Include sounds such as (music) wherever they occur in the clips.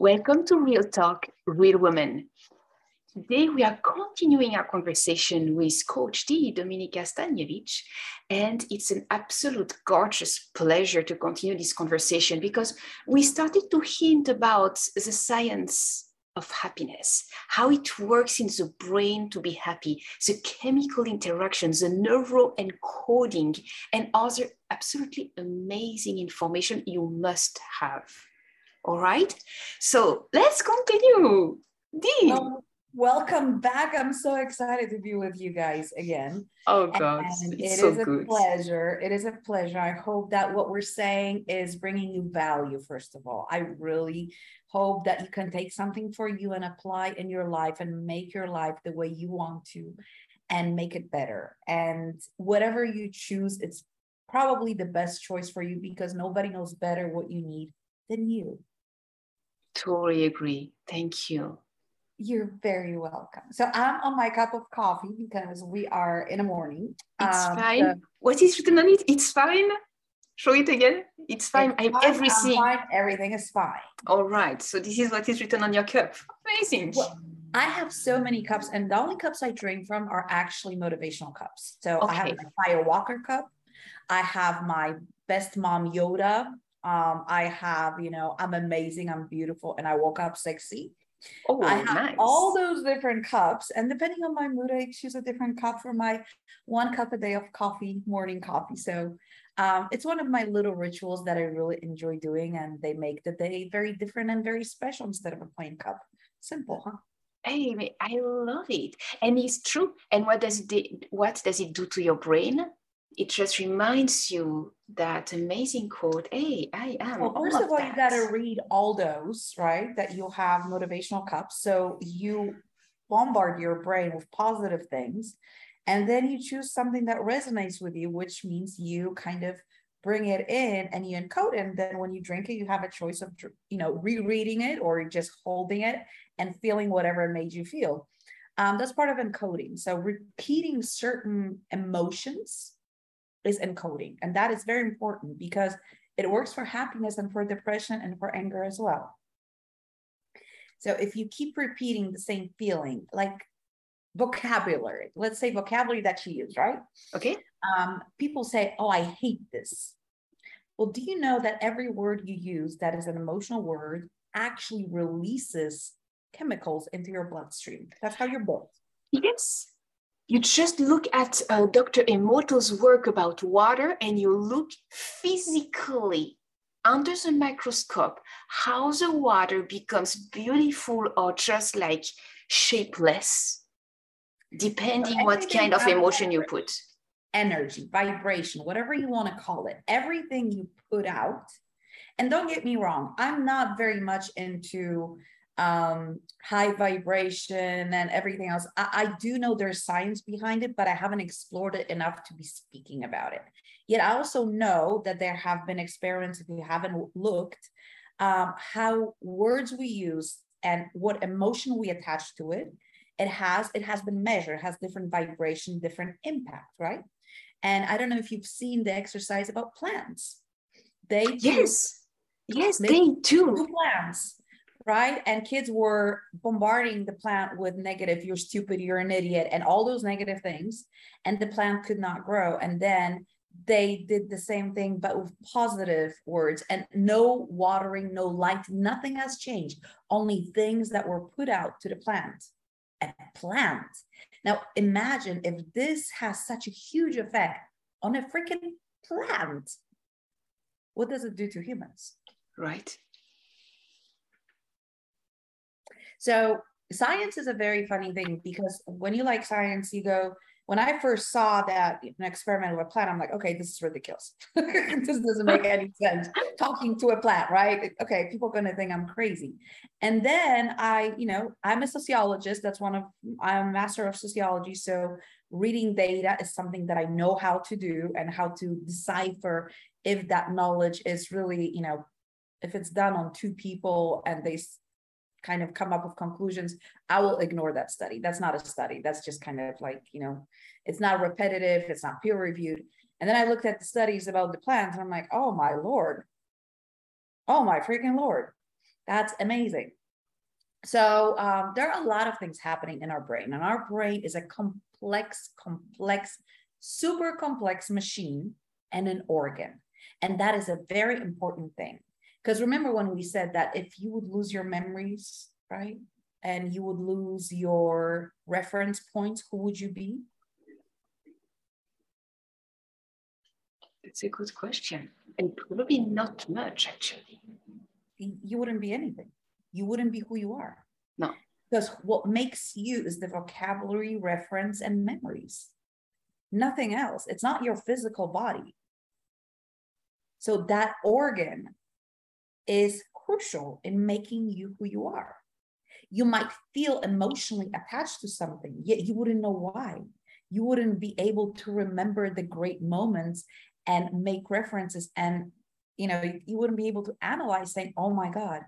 Welcome to Real Talk, Real Women. Today, we are continuing our conversation with Coach D, Dominika Staniewicz, and it's an absolute gorgeous pleasure to continue this conversation because we started to hint about the science of happiness, how it works in the brain to be happy, the chemical interactions, the neuroencoding, and other absolutely amazing information you must have. All right. So let's continue. D. Um, welcome back. I'm so excited to be with you guys again. Oh God, and it's it so is a good. pleasure. It is a pleasure. I hope that what we're saying is bringing you value. First of all, I really hope that you can take something for you and apply in your life and make your life the way you want to, and make it better. And whatever you choose, it's probably the best choice for you because nobody knows better what you need than you. Totally agree. Thank you. You're very welcome. So I'm on my cup of coffee because we are in the morning. It's um, fine. So what is written on it? It's fine. Show it again. It's fine. It's fine. Everything. Fine. Everything is fine. All right. So this is what is written on your cup. Amazing. Well, I have so many cups, and the only cups I drink from are actually motivational cups. So okay. I have a Fire Walker cup. I have my best mom Yoda um, I have, you know, I'm amazing, I'm beautiful, and I woke up sexy. Oh, I have nice. all those different cups, and depending on my mood, I choose a different cup for my one cup a day of coffee, morning coffee. So um, it's one of my little rituals that I really enjoy doing, and they make the day very different and very special instead of a plain cup. Simple, huh? Hey, I love it, and it's true. And what does it what does it do to your brain? It just reminds you that amazing quote hey i am well first of, of all that. you got to read all those right that you have motivational cups. So you bombard your brain with positive things and then you choose something that resonates with you which means you kind of bring it in and you encode it. And then when you drink it you have a choice of you know rereading it or just holding it and feeling whatever it made you feel. Um, that's part of encoding. So repeating certain emotions is encoding. And that is very important because it works for happiness and for depression and for anger as well. So if you keep repeating the same feeling, like vocabulary, let's say vocabulary that you use, right? Okay. Um, people say, oh, I hate this. Well, do you know that every word you use that is an emotional word actually releases chemicals into your bloodstream? That's how you're built. Yes you just look at uh, Dr. Emoto's work about water and you look physically under the microscope how the water becomes beautiful or just like shapeless, depending what kind of emotion you put. Energy, vibration, whatever you want to call it, everything you put out. And don't get me wrong, I'm not very much into um, high vibration and everything else. I, I do know there's science behind it, but I haven't explored it enough to be speaking about it. Yet I also know that there have been experiments, if you haven't looked, um, how words we use and what emotion we attach to it, it has it has been measured, has different vibration, different impact, right? And I don't know if you've seen the exercise about plants. They yes, yes, they, they do plants right? And kids were bombarding the plant with negative, you're stupid, you're an idiot, and all those negative things. And the plant could not grow. And then they did the same thing, but with positive words and no watering, no light, nothing has changed. Only things that were put out to the plant. A plant. Now imagine if this has such a huge effect on a freaking plant. What does it do to humans? Right. So science is a very funny thing because when you like science, you go, when I first saw that an experiment with a plant, I'm like, okay, this is ridiculous. (laughs) this doesn't make any sense. Talking to a plant, right? Okay, people are gonna think I'm crazy. And then I, you know, I'm a sociologist. That's one of I'm a master of sociology. So reading data is something that I know how to do and how to decipher if that knowledge is really, you know, if it's done on two people and they kind of come up with conclusions, I will ignore that study. That's not a study. That's just kind of like, you know, it's not repetitive, it's not peer reviewed. And then I looked at the studies about the plants and I'm like, oh my Lord. Oh my freaking Lord. That's amazing. So um, there are a lot of things happening in our brain, and our brain is a complex, complex, super complex machine and an organ. And that is a very important thing. Because remember when we said that if you would lose your memories, right? And you would lose your reference points, who would you be? It's a good question. And probably not much, actually. You wouldn't be anything. You wouldn't be who you are. No. Because what makes you is the vocabulary, reference, and memories. Nothing else. It's not your physical body. So that organ is crucial in making you who you are. You might feel emotionally attached to something, yet you wouldn't know why. You wouldn't be able to remember the great moments and make references and you know you wouldn't be able to analyze saying oh my god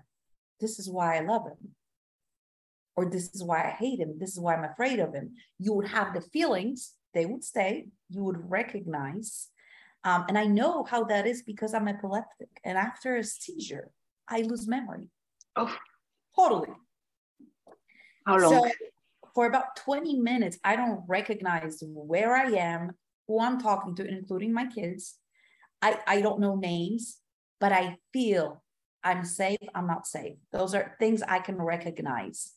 this is why i love him or this is why i hate him this is why i'm afraid of him you would have the feelings they would stay you would recognize um, and i know how that is because i'm epileptic and after a seizure i lose memory oh totally how long so for about 20 minutes i don't recognize where i am who I'm talking to, including my kids. I, I don't know names, but I feel I'm safe, I'm not safe. Those are things I can recognize.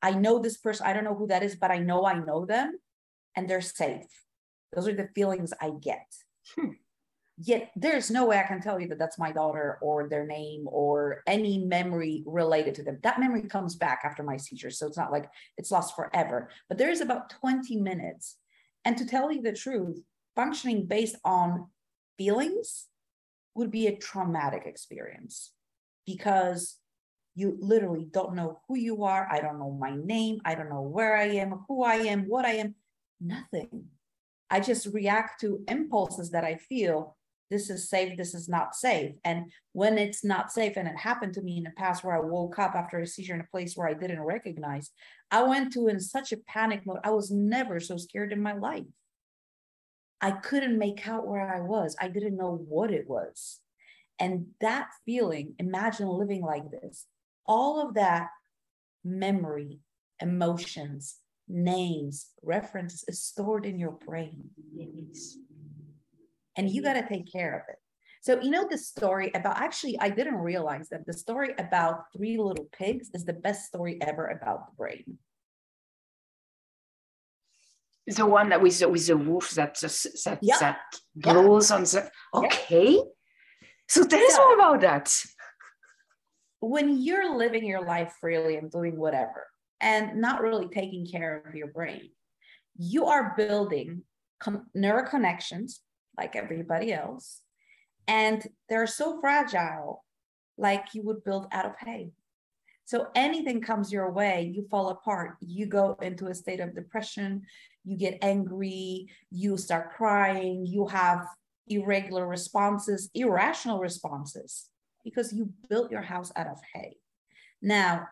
I know this person, I don't know who that is, but I know I know them and they're safe. Those are the feelings I get. Hmm. Yet there's no way I can tell you that that's my daughter or their name or any memory related to them. That memory comes back after my seizure. So it's not like it's lost forever, but there is about 20 minutes and to tell you the truth, functioning based on feelings would be a traumatic experience because you literally don't know who you are. I don't know my name. I don't know where I am, who I am, what I am, nothing. I just react to impulses that I feel this is safe, this is not safe. And when it's not safe, and it happened to me in the past where I woke up after a seizure in a place where I didn't recognize, I went to in such a panic mode. I was never so scared in my life. I couldn't make out where I was. I didn't know what it was. And that feeling, imagine living like this. All of that memory, emotions, names, references is stored in your brain. And you got to take care of it. So, you know, the story about actually, I didn't realize that the story about Three Little Pigs is the best story ever about the brain. The one that with the, with the wolf that that, yeah. that blows yeah. on the okay. Yeah. So tell us more about that. When you're living your life freely and doing whatever, and not really taking care of your brain, you are building con- neural connections like everybody else. And they're so fragile, like you would build out of hay. So anything comes your way, you fall apart. You go into a state of depression, you get angry, you start crying, you have irregular responses, irrational responses, because you built your house out of hay. Now,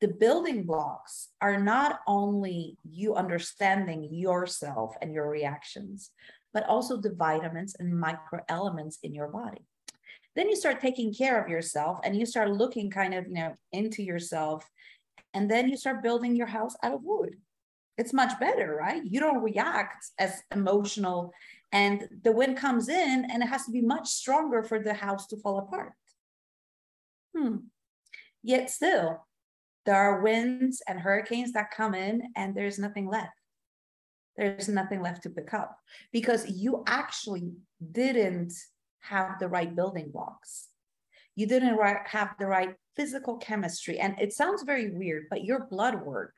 the building blocks are not only you understanding yourself and your reactions, but also the vitamins and micro elements in your body. Then you start taking care of yourself and you start looking kind of, you know, into yourself. And then you start building your house out of wood. It's much better, right? You don't react as emotional and the wind comes in and it has to be much stronger for the house to fall apart. Hmm. Yet still, there are winds and hurricanes that come in and there's nothing left there's nothing left to pick up because you actually didn't have the right building blocks. You didn't have the right physical chemistry. And it sounds very weird, but your blood work,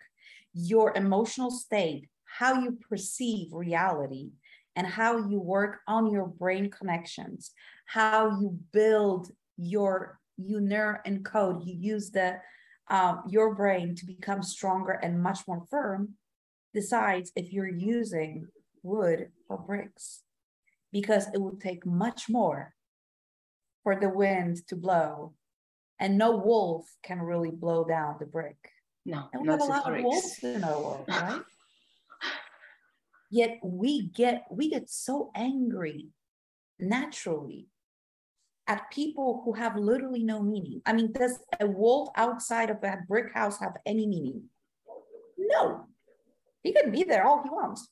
your emotional state, how you perceive reality, and how you work on your brain connections, how you build your you neural encode, you use the um, your brain to become stronger and much more firm decides if you're using wood or bricks. Because it will take much more for the wind to blow and no wolf can really blow down the brick. No and we have a lot bricks. of wolves in our world right? Yet we get we get so angry naturally at people who have literally no meaning. I mean, does a wolf outside of that brick house have any meaning? No. He can be there all he wants.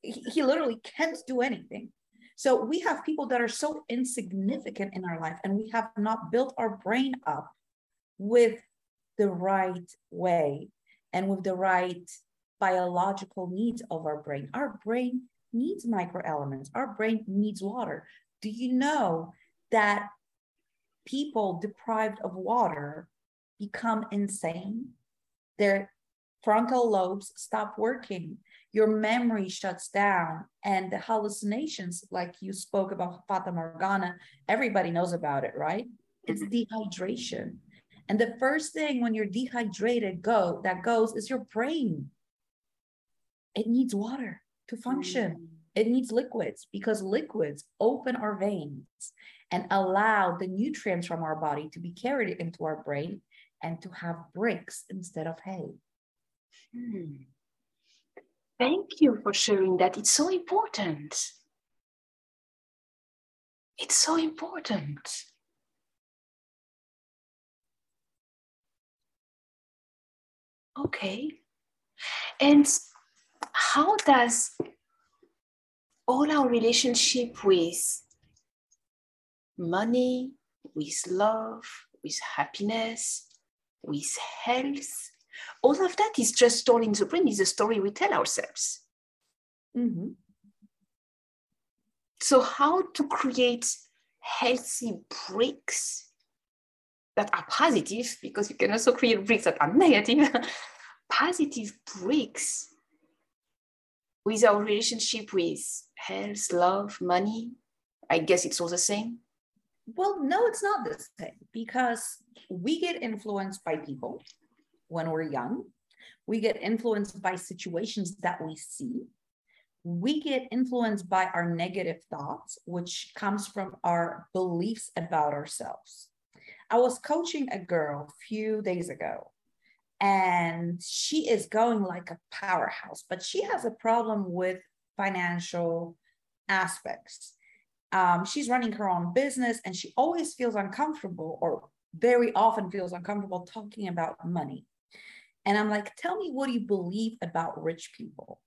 He, he literally can't do anything. So we have people that are so insignificant in our life, and we have not built our brain up with the right way and with the right biological needs of our brain. Our brain needs microelements, our brain needs water. Do you know that people deprived of water become insane? Their frontal lobes stop working. Your memory shuts down, and the hallucinations, like you spoke about Fata Morgana, everybody knows about it, right? It's mm-hmm. dehydration. And the first thing when you're dehydrated go that goes is your brain. It needs water to function. Mm. It needs liquids because liquids open our veins and allow the nutrients from our body to be carried into our brain and to have bricks instead of hay. Hmm. Thank you for sharing that. It's so important. It's so important. Okay. And how does all our relationship with money, with love, with happiness, with health, all of that is just stored in the brain, is a story we tell ourselves. Mm-hmm. So, how to create healthy bricks that are positive, because you can also create bricks that are negative, (laughs) positive bricks with our relationship with health, love, money? I guess it's all the same. Well, no, it's not the same because we get influenced by people when we're young. We get influenced by situations that we see. We get influenced by our negative thoughts, which comes from our beliefs about ourselves. I was coaching a girl a few days ago and she is going like a powerhouse but she has a problem with financial aspects. Um, she's running her own business and she always feels uncomfortable or very often feels uncomfortable talking about money. And i'm like tell me what do you believe about rich people?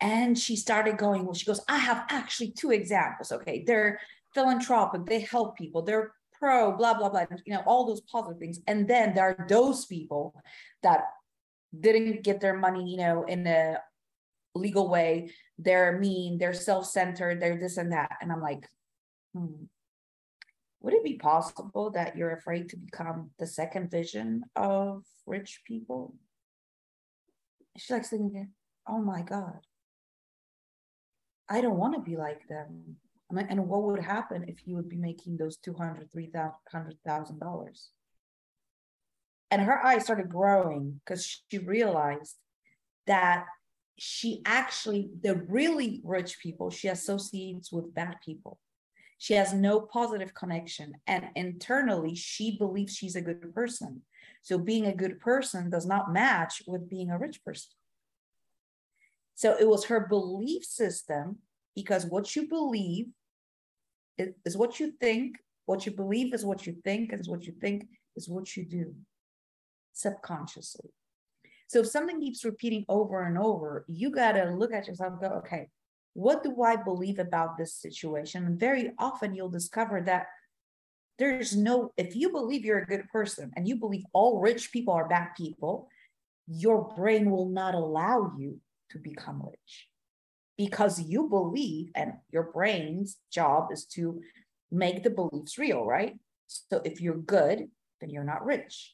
And she started going well she goes i have actually two examples okay? They're philanthropic they help people they're pro, blah, blah, blah, you know, all those positive things. And then there are those people that didn't get their money, you know, in a legal way. They're mean, they're self-centered, they're this and that. And I'm like, hmm, would it be possible that you're afraid to become the second vision of rich people? She's like thinking, oh my God, I don't want to be like them and what would happen if you would be making those two hundred, three hundred thousand dollars? And her eyes started growing because she realized that she actually, the really rich people, she associates with bad people. She has no positive connection. And internally, she believes she's a good person. So being a good person does not match with being a rich person. So it was her belief system because what you believe is what you think, what you believe is what you think, and what you think is what you do subconsciously. So if something keeps repeating over and over, you got to look at yourself go, okay, what do I believe about this situation? And very often you'll discover that there's no, if you believe you're a good person and you believe all rich people are bad people, your brain will not allow you to become rich because you believe, and your brain's job is to make the beliefs real, right? So if you're good, then you're not rich.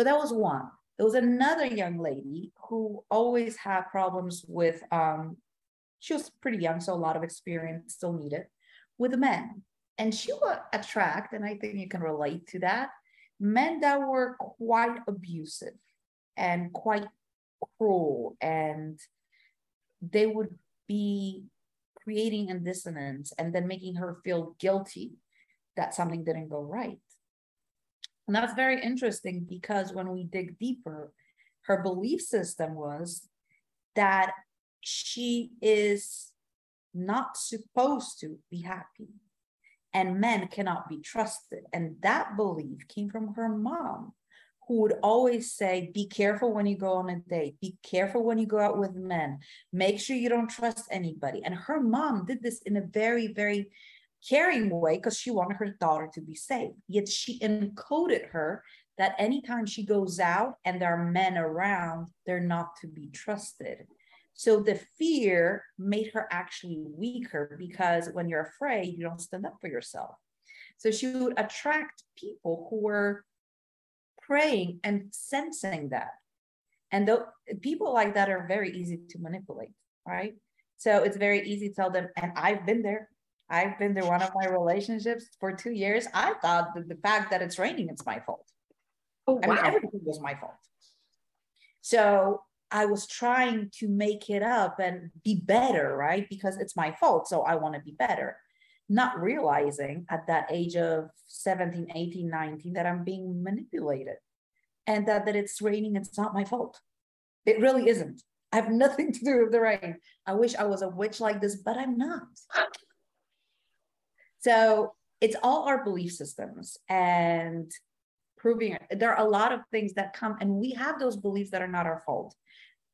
So that was one. There was another young lady who always had problems with, um, she was pretty young, so a lot of experience still needed with men. And she would attract, and I think you can relate to that, men that were quite abusive and quite cruel and they would be creating a dissonance and then making her feel guilty that something didn't go right. And that's very interesting because when we dig deeper, her belief system was that she is not supposed to be happy. And men cannot be trusted. And that belief came from her mom, who would always say, Be careful when you go on a date, be careful when you go out with men, make sure you don't trust anybody. And her mom did this in a very, very caring way because she wanted her daughter to be safe. Yet she encoded her that anytime she goes out and there are men around, they're not to be trusted. So the fear made her actually weaker because when you're afraid, you don't stand up for yourself. So she would attract people who were preying and sensing that. And the, people like that are very easy to manipulate, right? So it's very easy to tell them, and I've been there. I've been through One of my relationships for two years. I thought that the fact that it's raining, it's my fault. Oh, wow. I mean, everything was my fault. So I was trying to make it up and be better, right? Because it's my fault. So I want to be better. Not realizing at that age of 17, 18, 19 that I'm being manipulated and that, that it's raining. It's not my fault. It really isn't. I have nothing to do with the rain. I wish I was a witch like this, but I'm not. So it's all our belief systems. And proving it. There are a lot of things that come, and we have those beliefs that are not our fault.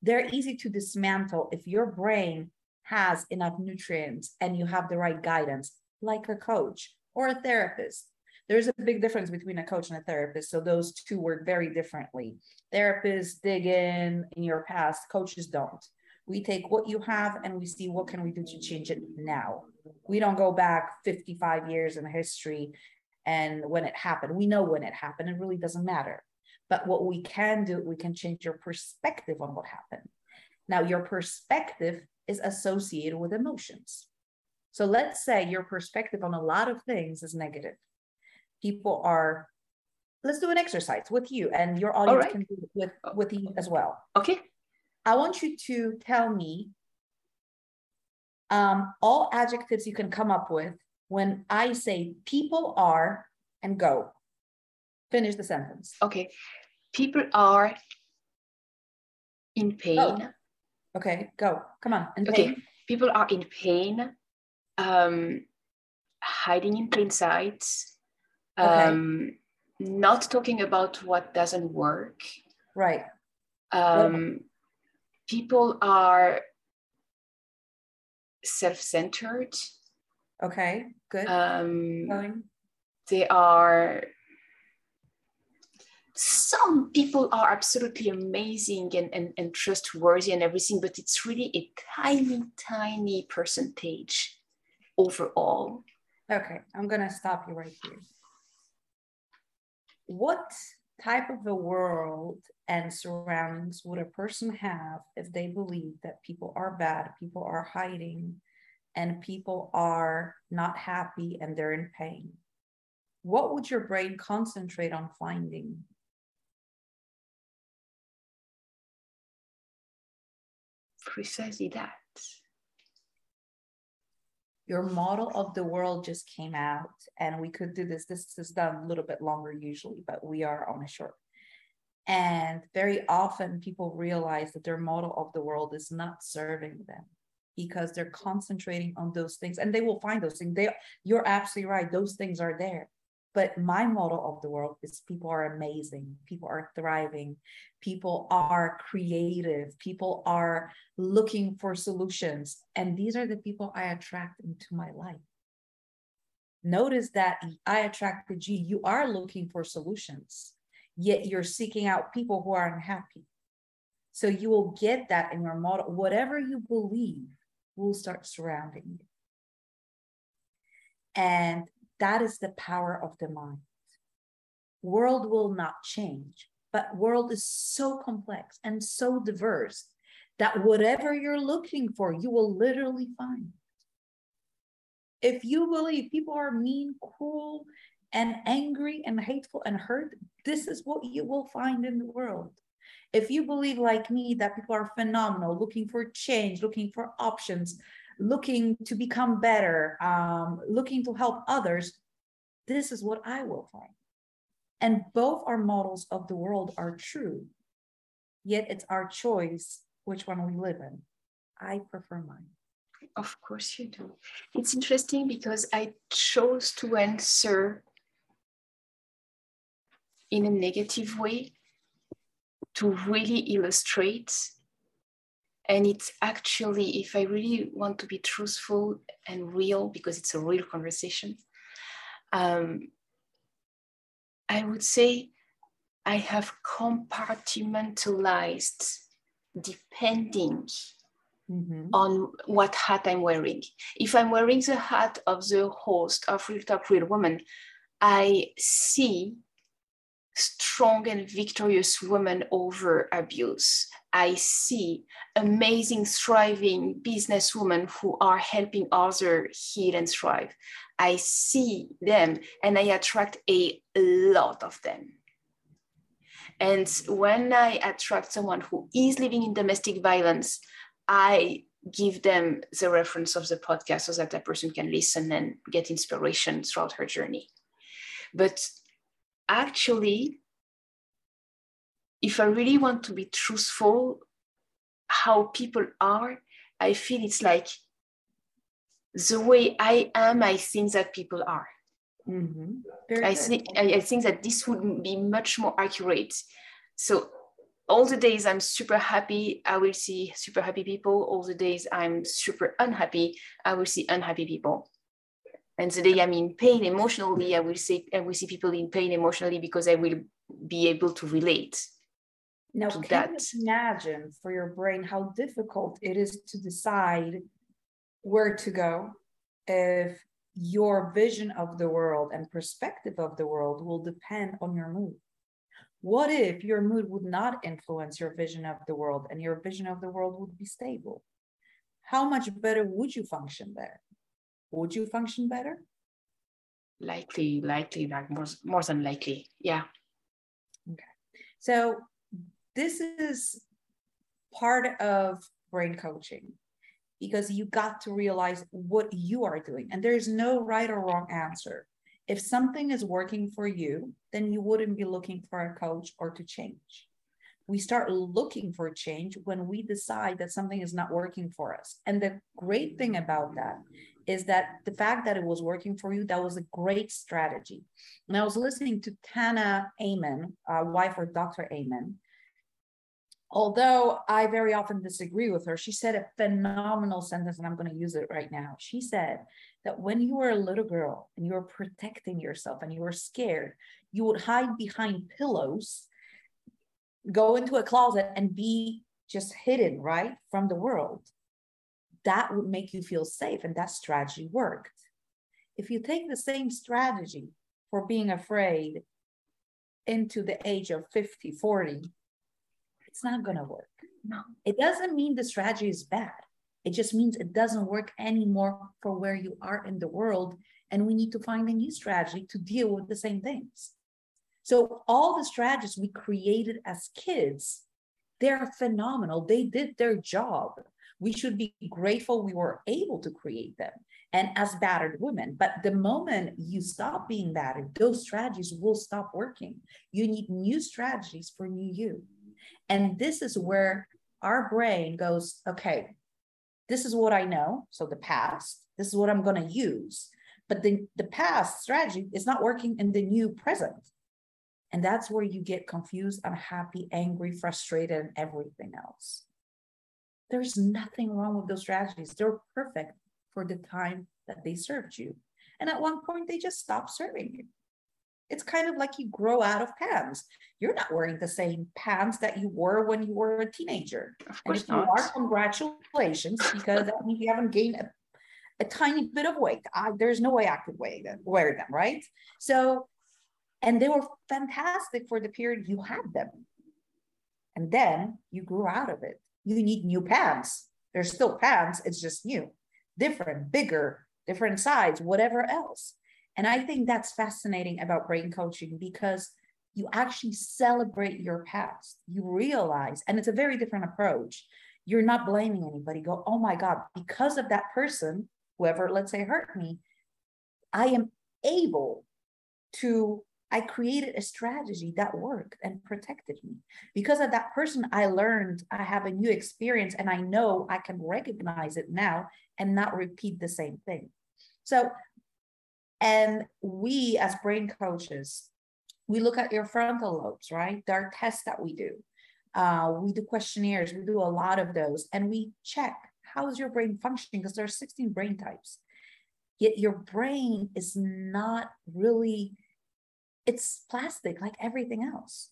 They're easy to dismantle if your brain has enough nutrients and you have the right guidance, like a coach or a therapist. There's a big difference between a coach and a therapist. So those two work very differently. Therapists dig in in your past, coaches don't. We take what you have and we see what can we do to change it now. We don't go back 55 years in history and when it happened. We know when it happened. It really doesn't matter. But what we can do, we can change your perspective on what happened. Now, your perspective is associated with emotions. So let's say your perspective on a lot of things is negative. People are, let's do an exercise with you and your audience right. can do it with, oh. with you as well. Okay. I want you to tell me um, all adjectives you can come up with when I say people are and go. Finish the sentence. Okay. People are in pain. Oh. Okay, go. Come on. In okay. Pain. People are in pain, um, hiding in plain sight, um, okay. not talking about what doesn't work. Right. Um, people are self centered Okay, good. Um, Going. They are some people are absolutely amazing and, and, and trustworthy and everything, but it's really a tiny, tiny percentage overall. Okay, I'm gonna stop you right here. What type of a world and surroundings would a person have if they believe that people are bad, people are hiding, and people are not happy and they're in pain, what would your brain concentrate on finding? Precisely that. Your model of the world just came out, and we could do this. This is done a little bit longer usually, but we are on a short. And very often people realize that their model of the world is not serving them because they're concentrating on those things and they will find those things. They, you're absolutely right. Those things are there. But my model of the world is people are amazing, people are thriving, people are creative, people are looking for solutions. And these are the people I attract into my life. Notice that I attracted you. You are looking for solutions, yet you're seeking out people who are unhappy. So you will get that in your model. Whatever you believe, will start surrounding you. And that is the power of the mind. World will not change, but world is so complex and so diverse that whatever you're looking for, you will literally find. If you believe people are mean, cruel, and angry and hateful and hurt, this is what you will find in the world. If you believe, like me, that people are phenomenal, looking for change, looking for options, looking to become better, um, looking to help others, this is what I will find. And both our models of the world are true, yet it's our choice which one we live in. I prefer mine. Of course you do. It's interesting because I chose to answer in a negative way to really illustrate. And it's actually, if I really want to be truthful and real, because it's a real conversation, um, I would say I have compartmentalized depending mm-hmm. on what hat I'm wearing. If I'm wearing the hat of the host of Real Talk Real Woman, I see strong and victorious women over abuse. I see amazing, thriving businesswomen who are helping others heal and thrive. I see them and I attract a lot of them. And when I attract someone who is living in domestic violence, I give them the reference of the podcast so that that person can listen and get inspiration throughout her journey. But actually, if I really want to be truthful, how people are, I feel it's like the way I am, I think that people are. Mm-hmm. I think I, I think that this would be much more accurate. So all the days I'm super happy, I will see super happy people. All the days I'm super unhappy, I will see unhappy people. And the day I'm in pain emotionally, I will see I will see people in pain emotionally because I will be able to relate. Now, to can that. you imagine for your brain how difficult it is to decide where to go if your vision of the world and perspective of the world will depend on your mood? What if your mood would not influence your vision of the world and your vision of the world would be stable? How much better would you function there? Would you function better? Likely, likely, like more, more than likely. Yeah. Okay. So this is part of brain coaching because you got to realize what you are doing and there's no right or wrong answer if something is working for you, then you wouldn't be looking for a coach or to change. We start looking for change when we decide that something is not working for us. And the great thing about that is that the fact that it was working for you, that was a great strategy. And I was listening to Tana Amen, uh, wife of Dr. Amen, although I very often disagree with her, she said a phenomenal sentence, and I'm going to use it right now. She said that when you were a little girl and you were protecting yourself and you were scared, you would hide behind pillows, go into a closet, and be just hidden, right, from the world. That would make you feel safe, and that strategy worked. If you take the same strategy for being afraid into the age of 50, 40, it's not going to work. No. It doesn't mean the strategy is bad. It just means it doesn't work anymore for where you are in the world. And we need to find a new strategy to deal with the same things. So, all the strategies we created as kids, they're phenomenal. They did their job. We should be grateful we were able to create them and as battered women. But the moment you stop being battered, those strategies will stop working. You need new strategies for new you. And this is where our brain goes, okay, this is what I know. So the past, this is what I'm going to use. But the, the past strategy is not working in the new present. And that's where you get confused, unhappy, angry, frustrated, and everything else. There's nothing wrong with those strategies. They're perfect for the time that they served you. And at one point, they just stop serving you it's kind of like you grow out of pants. You're not wearing the same pants that you wore when you were a teenager. Of course and if not. you are, congratulations, because that means you haven't gained a, a tiny bit of weight. I, there's no way I could them, wear them, right? So, and they were fantastic for the period you had them. And then you grew out of it. You need new pants. There's still pants, it's just new, different, bigger, different size, whatever else. And I think that's fascinating about brain coaching because you actually celebrate your past. You realize, and it's a very different approach. You're not blaming anybody. Go, oh my God, because of that person, whoever, let's say, hurt me, I am able to I created a strategy that worked and protected me. Because of that person, I learned I have a new experience and I know I can recognize it now and not repeat the same thing. So, and we as brain coaches, we look at your frontal lobes, right? There are tests that we do. Uh, we do questionnaires, we do a lot of those, and we check how is your brain functioning because there are 16 brain types. Yet your brain is not really it's plastic like everything else.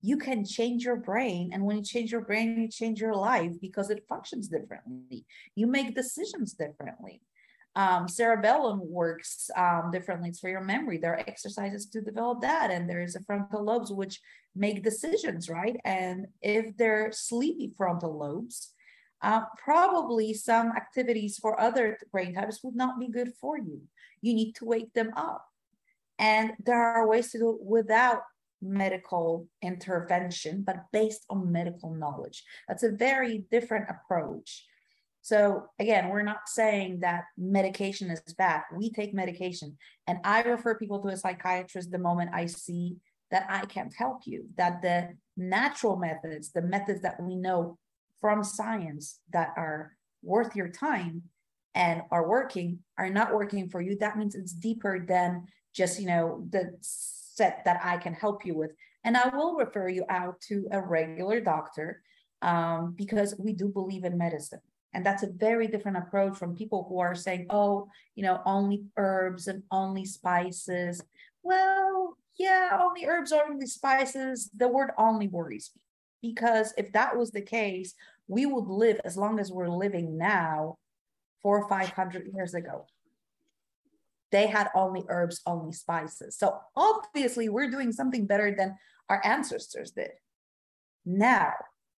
You can change your brain. And when you change your brain, you change your life because it functions differently. You make decisions differently. Um, cerebellum works um, differently. It's for your memory. There are exercises to develop that. And there is a frontal lobes which make decisions, right? And if they're sleepy frontal lobes, uh, probably some activities for other brain types would not be good for you. You need to wake them up. And there are ways to do it without medical intervention, but based on medical knowledge. That's a very different approach. So, again, we're not saying that medication is bad. We take medication, and I refer people to a psychiatrist the moment I see that I can't help you, that the natural methods, the methods that we know from science that are worth your time and are working are not working for you. That means it's deeper than just you know the set that i can help you with. And i will refer you out to a regular doctor um, because we do believe in medicine. And that's a very different approach from people who are saying oh you know only herbs and only spices. Well yeah only herbs only spices. The word only worries me. Because if that was the case we would live as long as we're living now four or five hundred years ago they had only herbs, only spices. So obviously, we're doing something better than our ancestors did. Now,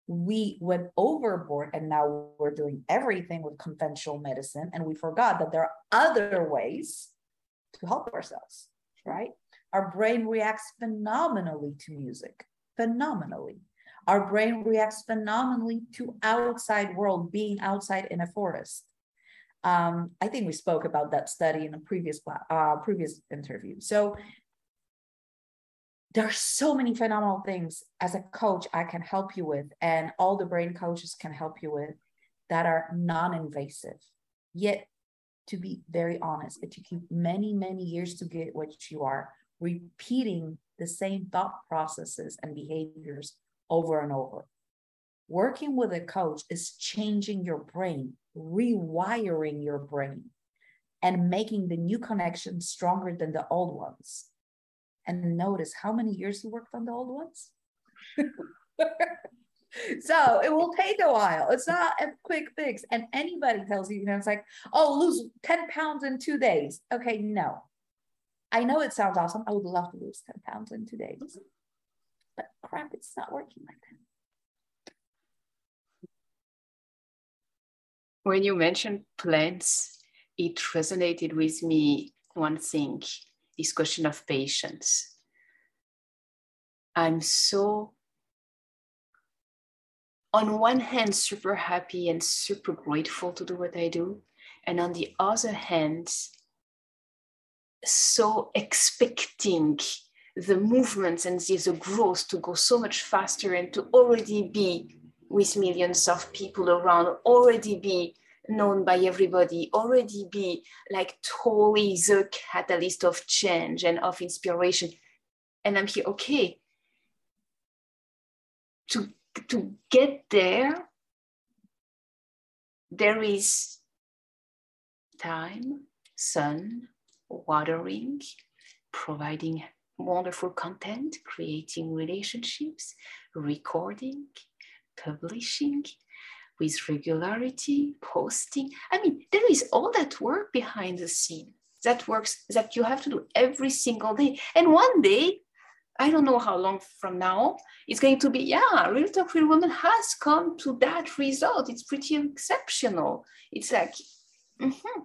we went overboard and now we're doing everything with conventional medicine and we forgot that there are other ways to help ourselves right our brain reacts phenomenally to music phenomenally our brain reacts phenomenally to outside world being outside in a forest um, I think we spoke about that study in a previous uh, previous interview. So there are so many phenomenal things as a coach I can help you with, and all the brain coaches can help you with that are non-invasive. Yet, to be very honest, it took you many, many years to get what you are, repeating the same thought processes and behaviors over and over. Working with a coach is changing your brain rewiring your brain and making the new connections stronger than the old ones. And notice how many years you worked on the old ones. (laughs) so it will take a while. It's not a quick fix. And anybody tells you, you know, it's like, oh, lose 10 pounds in two days. Okay, no. I know it sounds awesome. I would love to lose 10 pounds in two days. But crap, it's not working like that. When you mentioned plants, it resonated with me one thing this question of patience. I'm so, on one hand, super happy and super grateful to do what I do. And on the other hand, so expecting the movements and the, the growth to go so much faster and to already be with millions of people around, already be known by everybody, already be like totally the catalyst of change and of inspiration. And I'm here, okay. To, to get there, there is time, sun, watering, providing wonderful content, creating relationships, recording, publishing with regularity, posting. I mean, there is all that work behind the scene that works that you have to do every single day. And one day, I don't know how long from now, it's going to be, yeah, Real Talk Real Woman has come to that result. It's pretty exceptional. It's like, mm-hmm.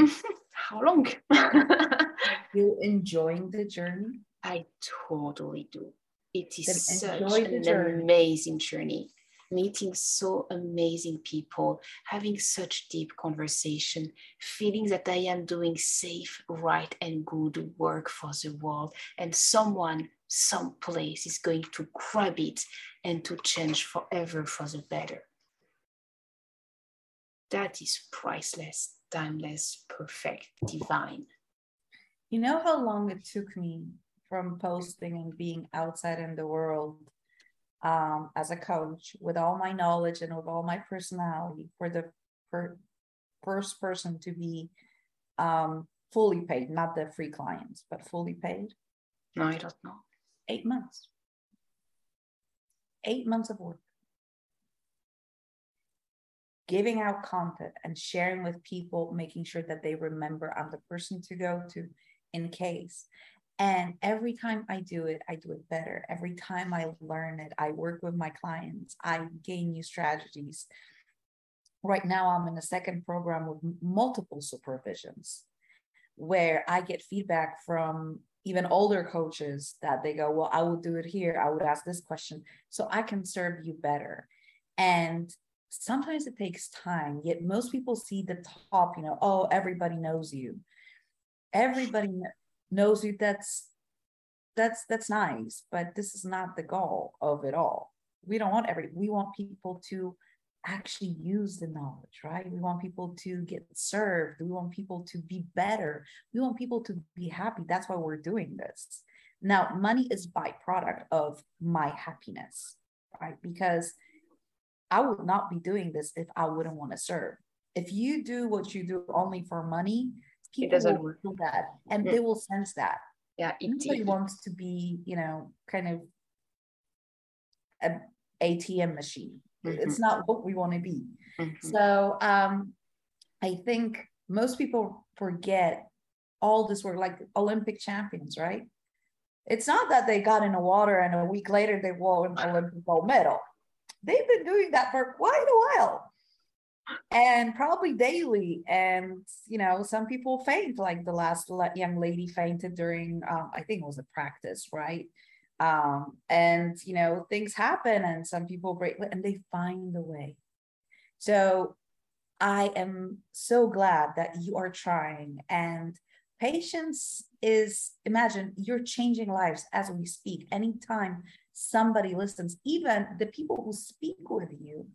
Mm-hmm. how long? (laughs) you enjoying the journey? I totally do. It is such an journey. amazing journey. meeting so amazing people, having such deep conversation, feeling that I am doing safe, right, and good work for the world, and someone, someplace is going to grab it and to change forever for the better. That is priceless, timeless, perfect, divine. You know how long it took me from posting and being outside in the world um, as a coach with all my knowledge and with all my personality for the per, first person to be um, fully paid, not the free clients, but fully paid? No, I don't know. Eight months. Eight months of work. Giving out content and sharing with people, making sure that they remember I'm the person to go to in case. And every time I do it, I do it better. Every time I learn it, I work with my clients, I gain new strategies. Right now, I'm in a second program with multiple supervisions where I get feedback from even older coaches that they go, Well, I will do it here. I would ask this question so I can serve you better. And sometimes it takes time, yet most people see the top, you know, oh, everybody knows you. Everybody knows you that's that's that's nice but this is not the goal of it all. We don't want every we want people to actually use the knowledge right? We want people to get served. We want people to be better. We want people to be happy. That's why we're doing this. Now money is byproduct of my happiness right? Because i would not be doing this if i wouldn't want to serve. If you do what you do only for money people it doesn't will feel that and mm. they will sense that. Yeah nobody wants to be you know kind of an atm machine. Mm-hmm. it's not what we want to be. Mm-hmm. so um i think most people forget all this work like olympic champions right? It's not that they got in the water and a week later they won an (laughs) olympic gold medal. They've been doing that for quite a while and probably daily. And you know some people faint like the last young lady fainted during um, i think it was a practice right? Um, and you know things happen and some people break and they find a way. So i am so glad that you are trying. And patience is imagine you're changing lives as we speak. Anytime somebody listens even the people who speak with you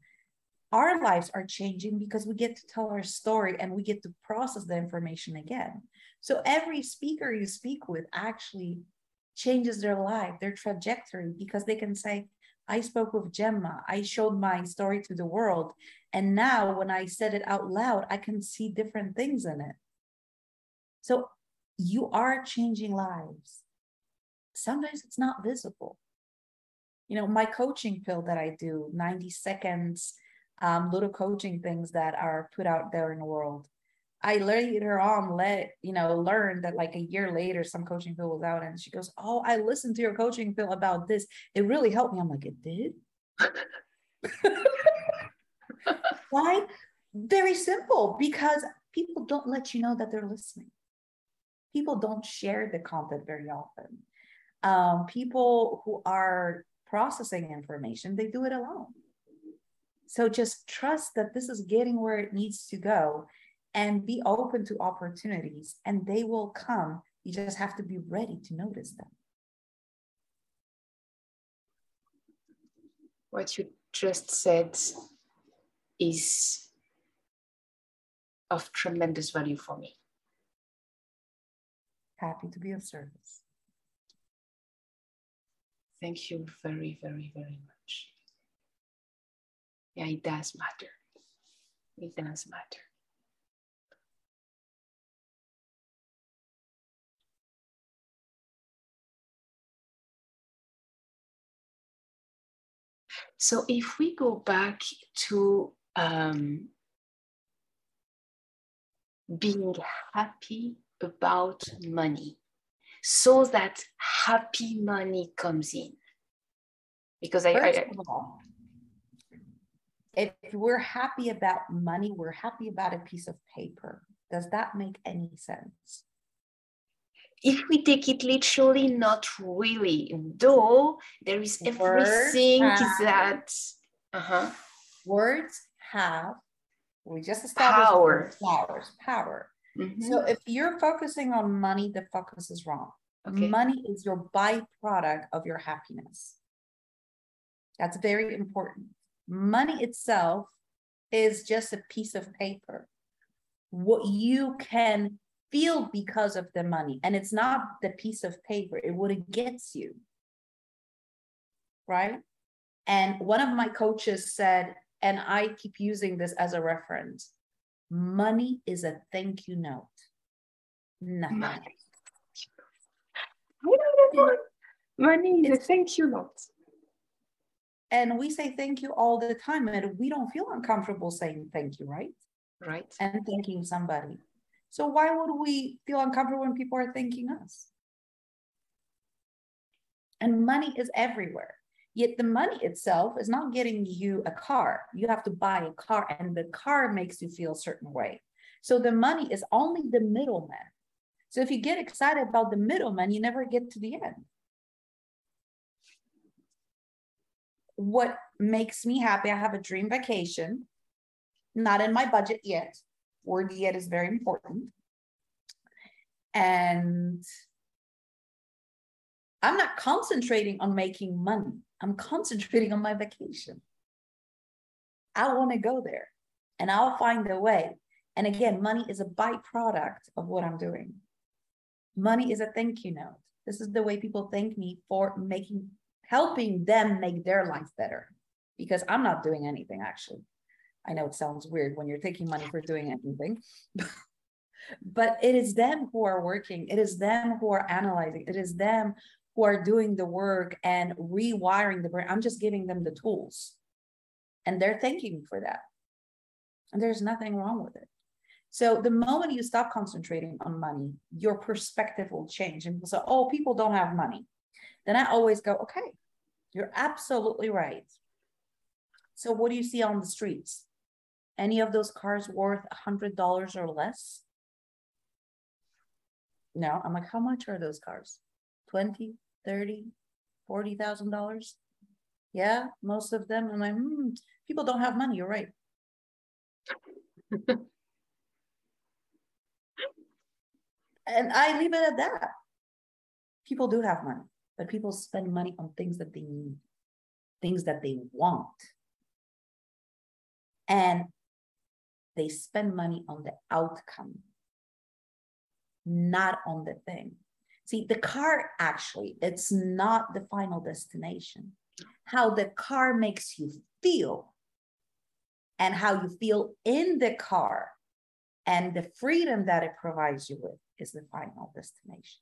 our lives are changing because we get to tell our story and we get to process the information again. So every speaker you speak with actually changes their life, their trajectory, because they can say, I spoke with Gemma, I showed my story to the world. And now when I said it out loud, I can see different things in it. So you are changing lives. Sometimes it's not visible. You know, my coaching pill that I do, 90 seconds um, little coaching things that are put out there in the world. I later on let you know learn that like a year later some coaching pill was out and she goes, "Oh, I listened to your coaching pill about this. It really helped me." I'm like, "It did." (laughs) Why? Very simple because people don't let you know that they're listening. People don't share the content very often. Um, people who are processing information, they do it alone. So just trust that this is getting where it needs to go and be open to opportunities and they will come. You just have to be ready to notice them. What you just said is of tremendous value for me. Happy to be of service. Thank you very, very, very much yeah, it does matter. It does matter. So if we go back to um, being happy about money, so that happy money comes in. Because I, I, if we're happy about money, we're happy about a piece of paper. Does that make any sense? If we take it literally, not really. Though there is everything that Uh-huh. Words have, we just established Power. flowers, power. Mhm. So if you're focusing on money, the focus is wrong. okay. Money is your byproduct of your happiness. That's very important. Money itself is just a piece of paper. What you can feel because of the money, and it's not the piece of paper, it what it gets you. Right? And one of my coaches said, and I keep using this as a reference money is a thank you note. Nothing. Money. Money is a thank you note. And we say thank you all the time, and we don't feel uncomfortable saying thank you, right? Right. And thanking somebody. So why would we feel uncomfortable when people are thanking us? And money is everywhere. Yet the money itself is not getting you a car. You have to buy a car, and the car makes you feel a certain way. So the money is only the middleman. So if you get excited about the middleman, you never get to the end. What makes me happy, I have a dream vacation, not in my budget yet. Word yet is very important. And I'm not concentrating on making money. I'm concentrating on my vacation. I want to go there and I'll find a way. And again, money is a byproduct of what I'm doing. Money is a thank you note. This is the way people thank me for making, helping them make their life better because I'm not doing anything actually. I know it sounds weird when you're taking money for doing anything, (laughs) but it is them who are working. It is them who are analyzing. It is them who are doing the work and rewiring the brain. I'm just giving them the tools and they're thanking me for that. And there's nothing wrong with it. So the moment you stop concentrating on money, your perspective will change. And people say, oh, people don't have money. Then I always go, okay, you're absolutely right. So what do you see on the streets? Any of those cars worth a hundred dollars or less? No, I'm like, how much are those cars? 20, 30, 40,000 dollars? Yeah, most of them. I'm like, hmm, people don't have money. You're right. (laughs) and I leave it at that. People do have money, but people spend money on things that they need, things that they want. And they spend money on the outcome, not on the thing. See, the car actually, it's not the final destination. How the car makes you feel and how you feel in the car and the freedom that it provides you with is the final destination.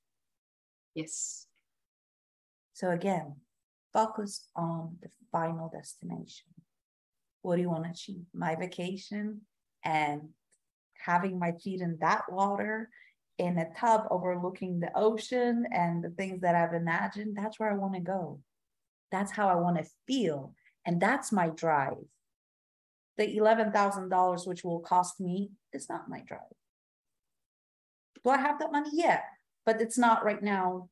Yes. So again, focus on the final destination. What do you want to achieve? My vacation and having my feet in that water in a tub overlooking the ocean and the things that I've imagined. That's where I want to go. That's how I want to feel. And that's my drive. The $11,000, which will cost me, is not my drive. Do I have that money? Yeah, but it's not right now,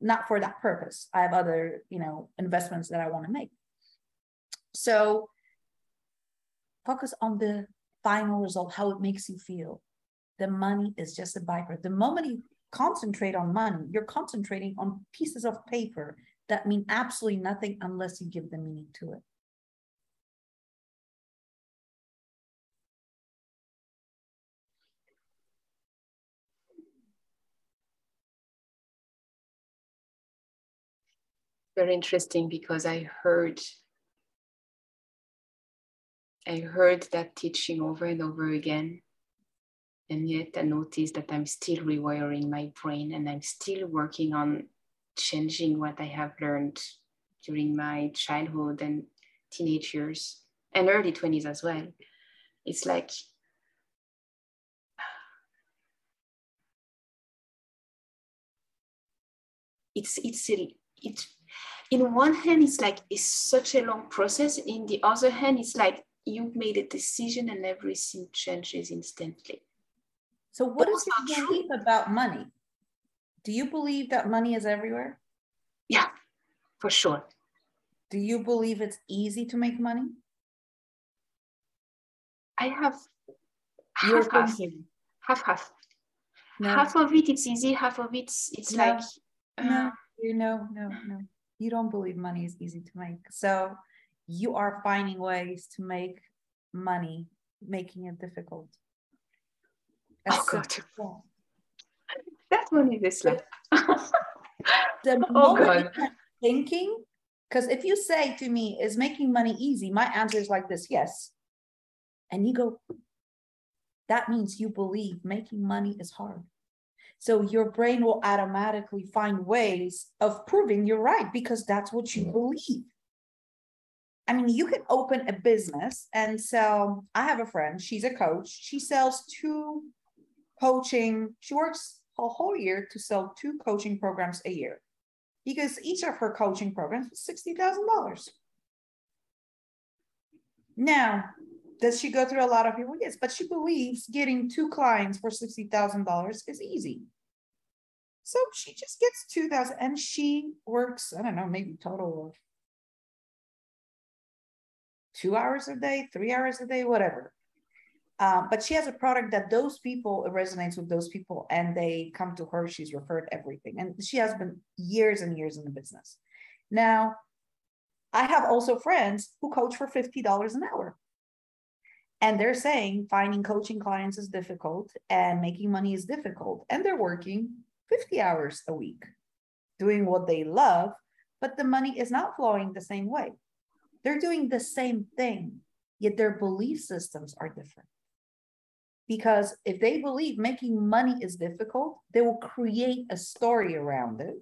not for that purpose. I have other, you know, investments that I want to make. So focus on the final result, how it makes you feel. The money is just a byproduct. The moment you concentrate on money, you're concentrating on pieces of paper that mean absolutely nothing unless you give the meaning to it. Very interesting because I heard I heard that teaching over and over again. And yet I noticed that I'm still rewiring my brain and I'm still working on changing what I have learned during my childhood and teenage years and early 20s as well. It's like it's it's it in one hand it's like it's such a long process. In the other hand it's like you made a decision and everything changes instantly. So what is your belief about money? Do you believe that money is everywhere? Yeah for sure. Do you believe it's easy to make money? I have You're half half, half half. no, Half of it it's easy, half of it it's No, like no, uh, you know, no, no. You don't believe money is easy to make. So you are finding ways to make money, making it difficult. As Oh, God. that one is a (laughs) the Oh, moment God. thinking, because if you say to me, is making money easy? My answer is like this, yes. And you go, that means you believe making money is hard. So your brain will automatically find ways of proving you're right because that's what you believe. I mean, you can open a business and sell. I have a friend, she's a coach. She sells two coaching, she works a whole year to sell two coaching programs a year because each of her coaching programs was $60,000. Now, does she go through a lot of people? Yes, but she believes getting two clients for $60,000 is easy. So she just gets 2000 and she works, I don't know, maybe total of two hours a day, three hours a day, whatever. Um, but she has a product that those people it resonates with those people and they come to her. She's referred everything. And she has been years and years in the business. Now, I have also friends who coach for $50 an hour. And they're saying finding coaching clients is difficult and making money is difficult. And they're working 50 hours a week doing what they love, but the money is not flowing the same way. They're doing the same thing, yet their belief systems are different. Because if they believe making money is difficult, they will create a story around it.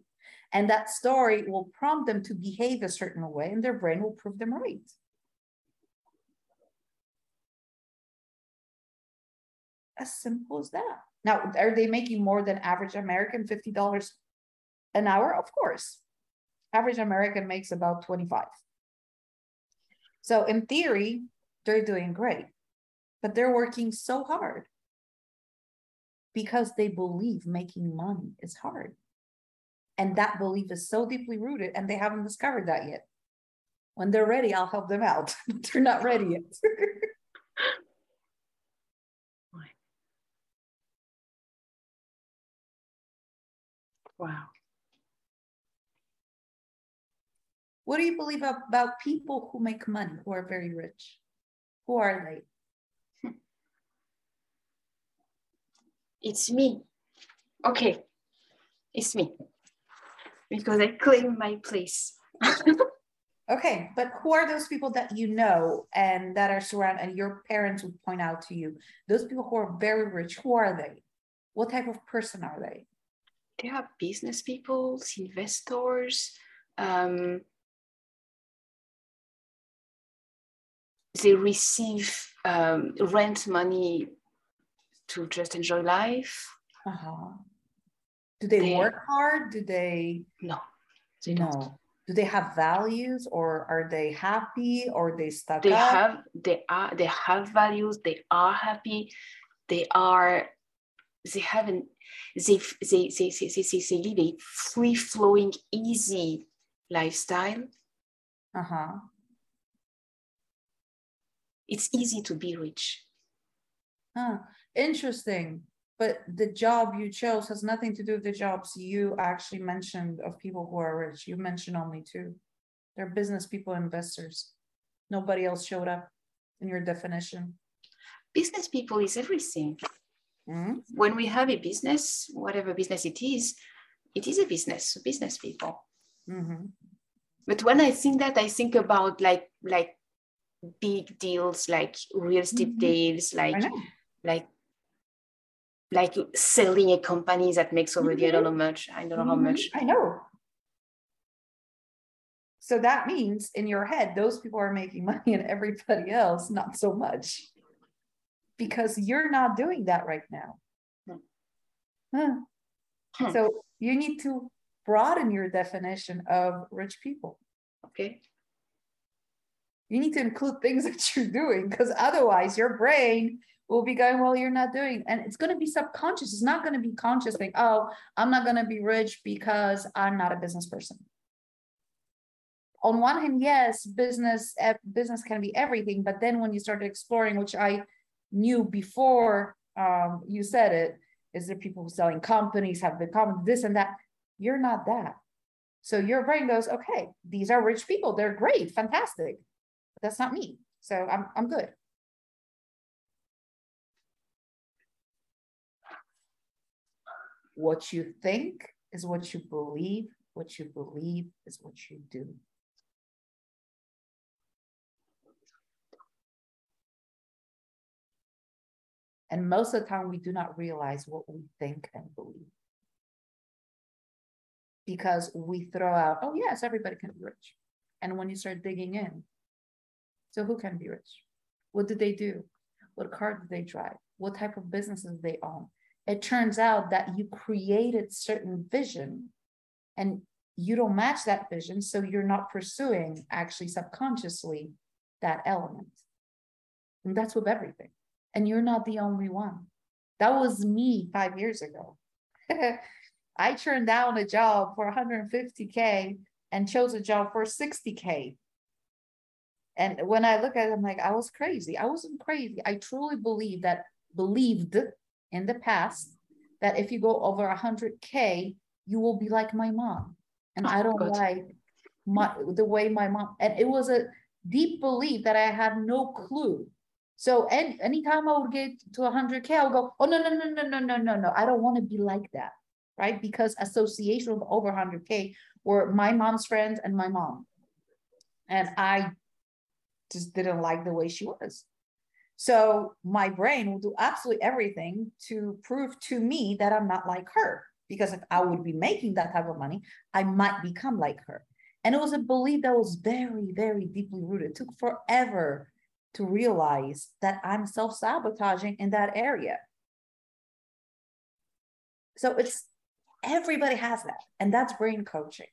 And that story will prompt them to behave a certain way, and their brain will prove them right. As simple as that. Now, are they making more than average American $50 an hour? Of course. Average American makes about 25. So in theory, they're doing great, but they're working so hard because they believe making money is hard. And that belief is so deeply rooted, and they haven't discovered that yet. When they're ready, I'll help them out. (laughs) they're not ready yet. (laughs) wow. what do you believe about people who make money, who are very rich? Who are they? It's me. Okay. It's me. Because I claim my place. (laughs) Okay, but who are those people that you know and that are surrounded and your parents would point out to you? Those people who are very rich, who are they? What type of person are they? They are business people, investors. Um, they receive um, rent money to just enjoy life. Uh-huh. Do they, They- work hard? Do they No, they don't. no? Do they have values or are they happy or they stuck They up? have they are they have values. They are happy. They are they haven't they they they they, they, they, they live a free flowing easy lifestyle. uh-huh. It's easy to be rich. Huh. Interesting. But the job you chose has nothing to do with the jobs you actually mentioned of people who are rich. You mentioned only two. They're business people, investors. Nobody else showed up in your definition. Business people is everything. Mhm. When we have a business, whatever business it is, it is a business, business people. Mhm. But when I think that, I think about like like big deals, like real estate Mhm. deals, like like like selling a company that makes already I don't know much. I don't know how Mhm. much. I know. So that means in your head, those people are making (laughs) money and everybody else not so much. Because you're not doing that right now. Hmm. Huh. Hmm. So you need to broaden your definition of rich people. Okay. You need to include things (laughs) that you're doing because otherwise your brain will be going, well, you're not doing, and it's going to be subconscious. It's not going to be conscious like, Oh, I'm not going to be rich because I'm not a business person. on one hand, yes, business business can be everything, but then when you started exploring, which I knew before um, you said it, is there people selling companies have become this and that? You're not that. So your brain goes, okay, these are rich people. They're great, fantastic. But that's not me. So I'm I'm good. What you think is what you believe. What you believe is what you do. And most of the time, we do not realize what we think and believe because we throw out, oh, yes, everybody can be rich. And when you start digging in, so who can be rich? What did they do? What car did they drive? What type of businesses they own? It turns out that you created certain vision and you don't match that vision. So you're not pursuing actually subconsciously that element. And that's with everything. And you're not the only one. That was me five years ago. (laughs) I turned down a job for 150K and chose a job for 60K. And when I look at it, I'm like, I was crazy. I wasn't crazy. I truly believe that, believed in the past that if you go over 100K, you will be like my mom. And oh, I don't like my, the way my mom, and it was a deep belief that I had no clue. So any, anytime I would get to 100K, I would go, oh, no, no, no, no, no, no, no, no. I don't want to be like that right? Because association with over 100K were my mom's friends and my mom. And I just didn't like the way she was. So my brain will do absolutely everything to prove to me that I'm not like her. Because if I would be making that type of money, I might become like her. And it was a belief that was very, very deeply rooted. It took forever to realize that I'm self sabotaging in that area. So it's Everybody has that. And that's brain coaching.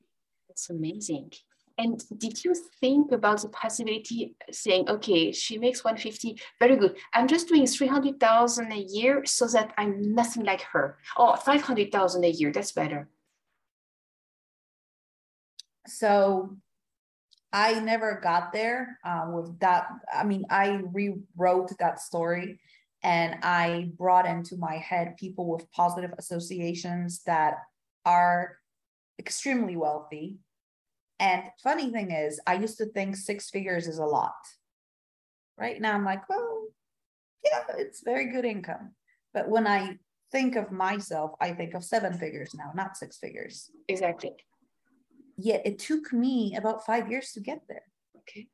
It's amazing. And did you think about the possibility saying, okay, she makes 150, very good. I'm just doing 300,000 a year so that I'm nothing like her. Or 500,000 a year, that's better. So I never got there uh, with that. I mean, I rewrote that story and I brought into my head people with positive associations that are extremely wealthy. And funny thing is, I used to think six figures is a lot. Right now, I'm like, well, yeah, it's very good income. But when I think of myself, I think of seven figures now, not six figures. Exactly. Yet it took me about five years to get there. Okay.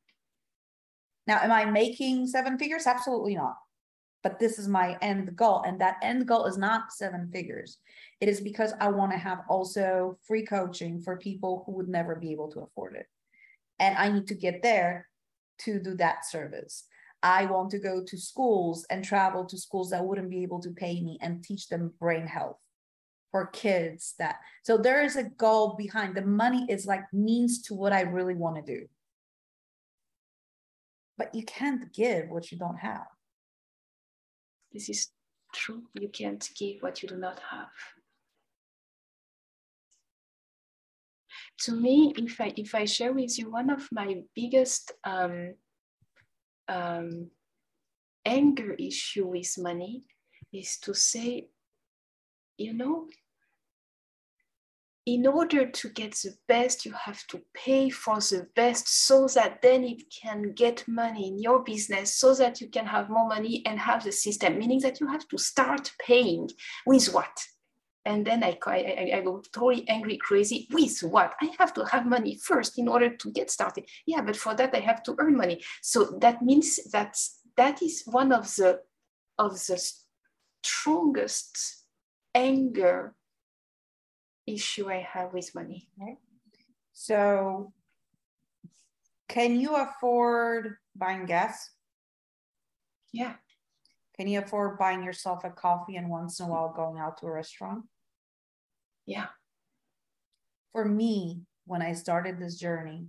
Now, am I making seven figures? Absolutely not but this is my end goal. And that end goal is not seven figures. It is because I want to have also free coaching for people who would never be able to afford it. And I need to get there to do that service. I want to go to schools and travel to schools that wouldn't be able to pay me and teach them brain health for kids that so there is a goal behind the money is like means to what I really want to do. But you can't give what you don't have. This is true. You can't give what you do not have. To me, if I if I share with you one of my biggest um, um, anger issue with money is to say, you know, in order to get the best, you have to pay for the best so that then it can get money in your business so that you can have more money and have the system, meaning that you have to start paying with what? And then I, I, I go totally angry, crazy. With what? I have to have money first in order to get started. Yeah, but for that I have to earn money. So that means that that is one of the of the strongest anger issue I have with money. Okay. So, can you afford buying gas? Yeah. Can you afford buying yourself a coffee and once in a while going out to a restaurant? Yeah. For me, when I started this journey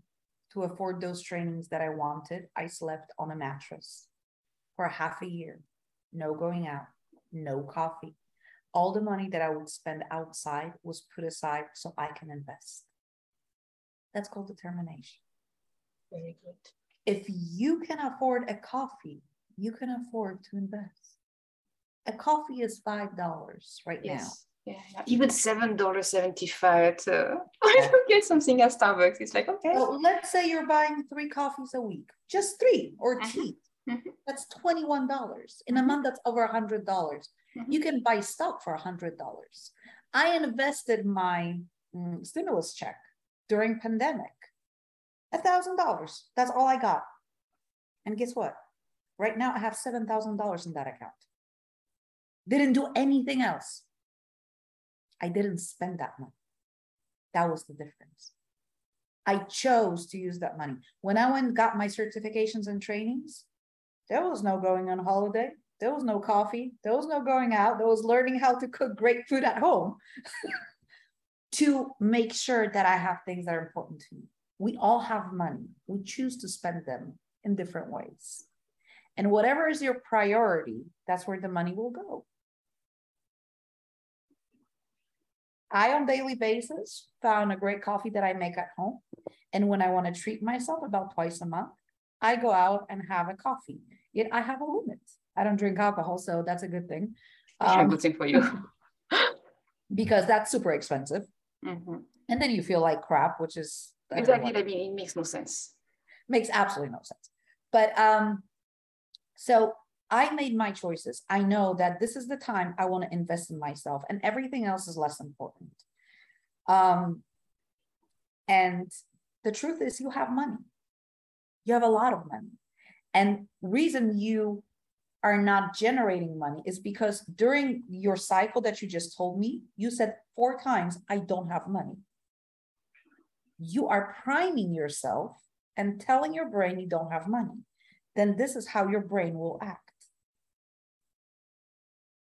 to afford those trainings that I wanted, I slept on a mattress for half a year. No going out, no coffee, all the money that I would spend outside was put aside so I can invest. That's called determination. Very good. If you can afford a coffee, you can afford to invest. A coffee is $5 right yes. now. Yeah, even seven dollars seventy five to (laughs) get something at Starbucks. It's like okay. Well, let's say you're buying three coffees a week, just three or mm-hmm. tea. Mm-hmm. That's twenty one dollars in a month. That's over a hundred dollars. Mm-hmm. You can buy stock for a hundred dollars. I invested my mm, stimulus check during pandemic, a thousand dollars. That's all I got. And guess what? Right now I have seven thousand dollars in that account. Didn't do anything else. I didn't spend that money. That was the difference. I chose to use that money. When I went got my certifications and trainings, there was no going on holiday. There was no coffee. There was no going out. There was learning how to cook great food at home (laughs) to make sure that I have things that are important to me. We all have money. We choose to spend them in different ways. And whatever is your priority, that's where the money will go. I, on daily basis, found a great coffee that I make at home. And when I want to treat myself about twice a month, I go out and have a coffee. Yet I have a limit. I don't drink alcohol, so that's a good thing. Um, good thing for you. (laughs) because that's super expensive. Mm-hmm. And then you feel like crap, which is exactly. I mean, it makes no sense. Makes absolutely no sense. But um, so I made my choices. I know that this is the time I want to invest in myself, and everything else is less important. Um, and the truth is, you have money. You have a lot of money, and reason you are not generating money is because during your cycle that you just told me, you said four times, "I don't have money." You are priming yourself and telling your brain you don't have money. Then this is how your brain will act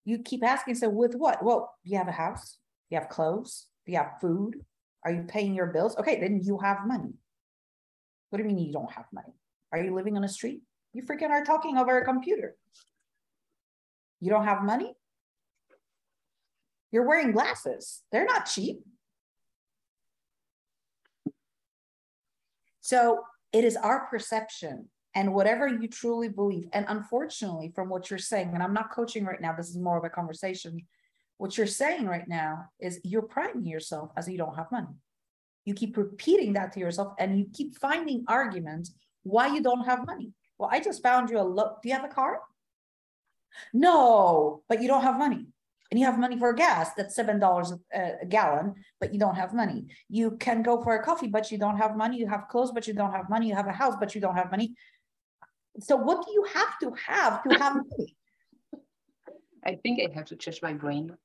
you keep asking, so with what? Well, you have a house, you have clothes, you have food. Are you paying your bills? Okay, then you have money. What do you mean you don't have money? Are you living on a street? You freaking are talking over a computer. You don't have money? You're wearing glasses. They're not cheap. So it is our perception and whatever you truly believe. And unfortunately, from what you're saying, and I'm not coaching right now, this is more of a conversation. What you're saying right now is you're priming yourself as you don't have money. You keep repeating that to yourself and you keep finding arguments why you don't have money. Well, I just found you a look. Do you have a car? No, but you don't have money and you have money for gas that's seven dollars a gallon but you don't have money you can go for a coffee but you don't have money you have clothes but you don't have money you have a house but you don't have money so what do you have to have to have (laughs) money? I think I have to change my brain.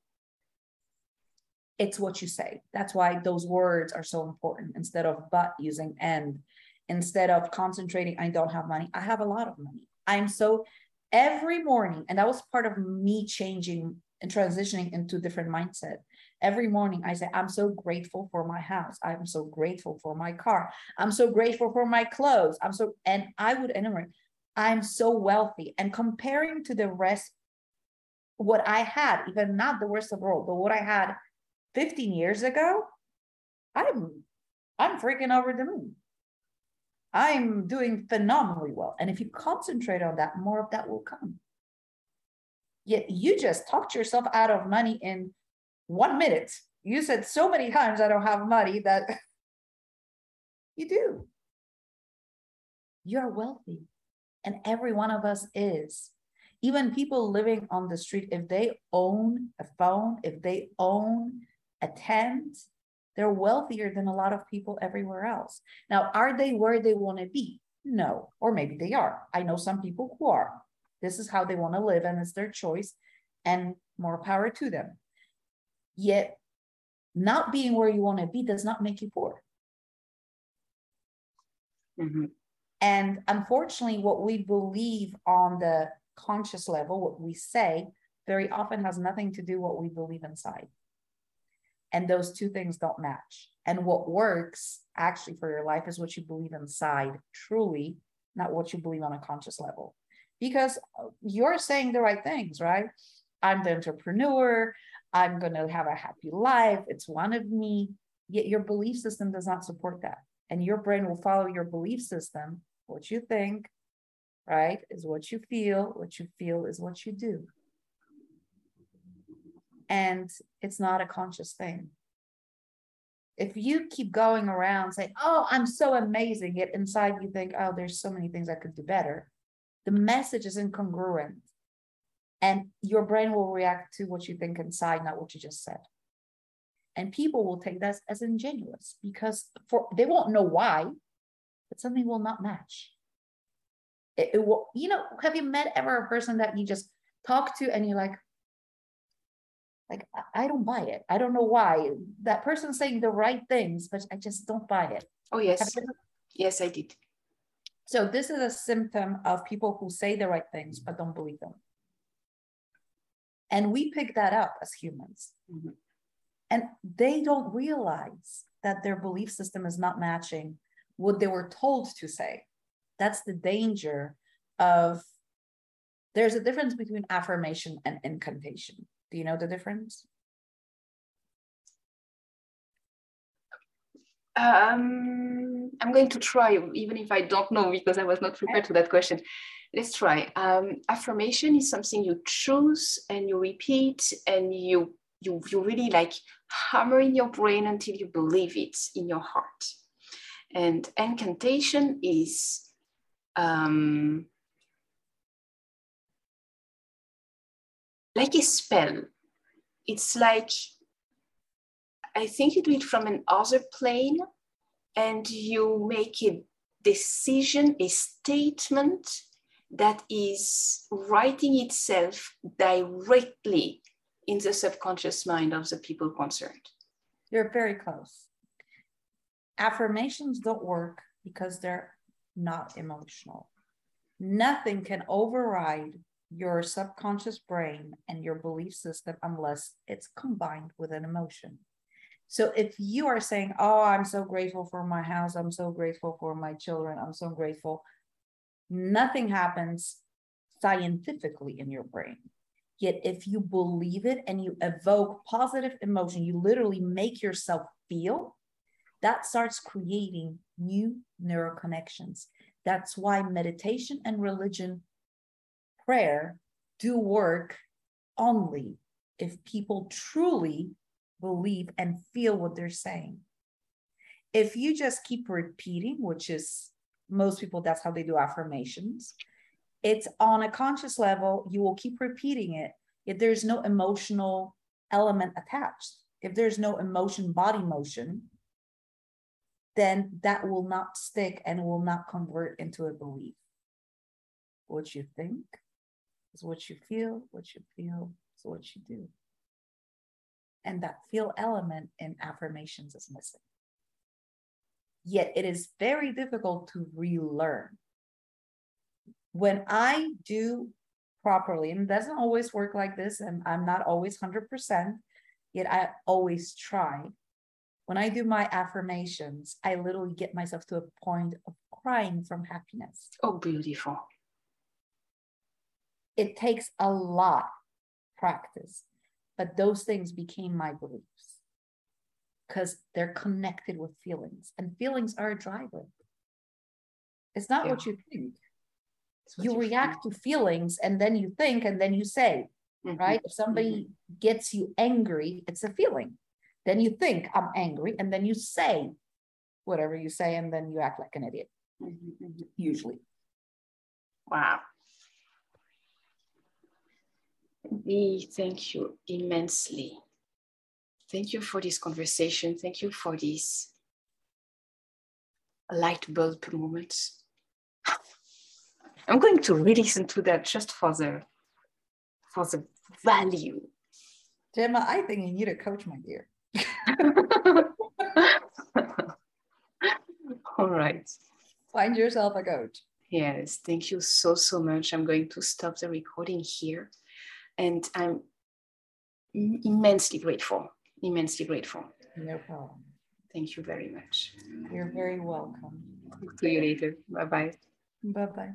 It's what you say. That's why those words are so important. Instead of but using and, instead of concentrating, I don't have money. I have a lot of money. I'm so every morning, and that was part of me changing and transitioning into different mindset. Every morning I say, I'm so grateful for my house. I'm so grateful for my car. I'm so grateful for my clothes. I'm so, and I would enumerate, I'm so wealthy. And comparing to the rest, what I had, even not the worst of all, but what I had 15 years ago, I'm I'm freaking over the moon. I'm doing phenomenally well. And if you concentrate on that, more of that will come. Yet you just talked yourself out of money in one minute. You said so many times, I don't have money that (laughs) you do. You're wealthy. And every one of us is. Even people living on the street, if they own a phone, if they own a tent, they're wealthier than a lot of people everywhere else. Now, are they where they want to be? No, or maybe they are. I know some people who are. This is how they want to live, and it's their choice, and more power to them. Yet, not being where you want to be does not make you poor. Mm-hmm. And unfortunately, what we believe on the conscious level, what we say, very often has nothing to do what we believe inside. And those two things don't match. And what works actually for your life is what you believe inside, truly, not what you believe on a conscious level. Because uh, you're saying the right things, right? I'm the entrepreneur. I'm going to have a happy life. It's one of me. Yet your belief system does not support that. and your brain will follow your belief system. What you think, right, is what you feel. What you feel is what you do. And it's not a conscious thing. If you keep going around saying, Oh, I'm so amazing, yet inside you think, Oh, there's so many things I could do better, the message is incongruent. And your brain will react to what you think inside, not what you just said. And people will take that as ingenuous because for they won't know why, but something will not match. It, it will, you know, have you met ever a person that you just talk to and you're like, like I don't buy it. I don't know why. That person's saying the right things, but I just don't buy it. Oh yes. Yes, I did. So this is a symptom of people who say the right things but don't believe them. And we pick that up as humans. Mm-hmm. And they don't realize that their belief system is not matching what they were told to say. That's the danger of there's a difference between affirmation and incantation. Do you know the difference? Um, I'm going to try, even if I don't know, because I was not prepared to that question. Let's try. Um, affirmation is something you choose and you repeat and you you you really like hammer in your brain until you believe it in your heart. And incantation is um, like a spell. It's like I think you do it from an other plane and you make a decision, a statement that is writing itself directly in the subconscious mind of the people concerned. You're very close. Affirmations don't work because they're not emotional. Nothing can override your subconscious brain and your belief system unless it's combined with an emotion. So if you are saying, Oh, I'm so grateful for my house, I'm so grateful for my children, I'm so grateful, nothing happens scientifically in your brain. Yet, if you believe it and you evoke positive emotion, you literally make yourself feel, that starts creating new neural connections. That's why meditation and religion, prayer do work only if people truly believe and feel what they're saying. If you just keep repeating, which is most people, that's how they do affirmations, it's on a conscious level, you will keep repeating it. If there's no emotional element attached, if there's no emotion, body motion, then that will not stick and will not convert into a belief. What you think is what you feel, what you feel is what you do. And that feel element in affirmations is missing. Yet it is very difficult to relearn when I do properly, and it doesn't always work like this, and I'm not always 100%, yet I always try. When I do my affirmations, I literally get myself to a point of crying from happiness. Oh, beautiful. It takes a lot practice, but those things became my beliefs because they're connected with feelings, and feelings are a driver. It's not yeah. what you think you, you react feel. to feelings and then you think and then you say mm-hmm. right if somebody mm-hmm. gets you angry it's a feeling then you think i'm angry and then you say whatever you say and then you act like an idiot mm-hmm. mm-hmm. usually wow we thank you immensely thank you for this conversation thank you for this light bulb moment (laughs) I'm going to re-listen to that just for the for the value. Gemma, I think you need a coach, my dear. (laughs) (laughs) All right. Find yourself a coach. Yes, thank you so so much. I'm going to stop the recording here, and I'm immensely grateful. Immensely grateful. No problem. Thank you very much. You're very welcome. Talk to you later. Bye bye. Bye bye.